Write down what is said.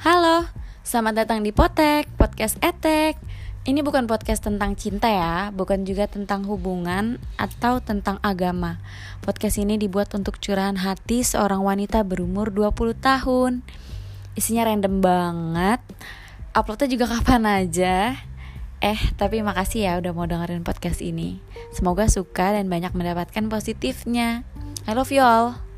Halo, selamat datang di Potek, podcast Etek. Ini bukan podcast tentang cinta ya, bukan juga tentang hubungan atau tentang agama. Podcast ini dibuat untuk curahan hati seorang wanita berumur 20 tahun. Isinya random banget. Uploadnya juga kapan aja. Eh, tapi makasih ya udah mau dengerin podcast ini. Semoga suka dan banyak mendapatkan positifnya. I love you all.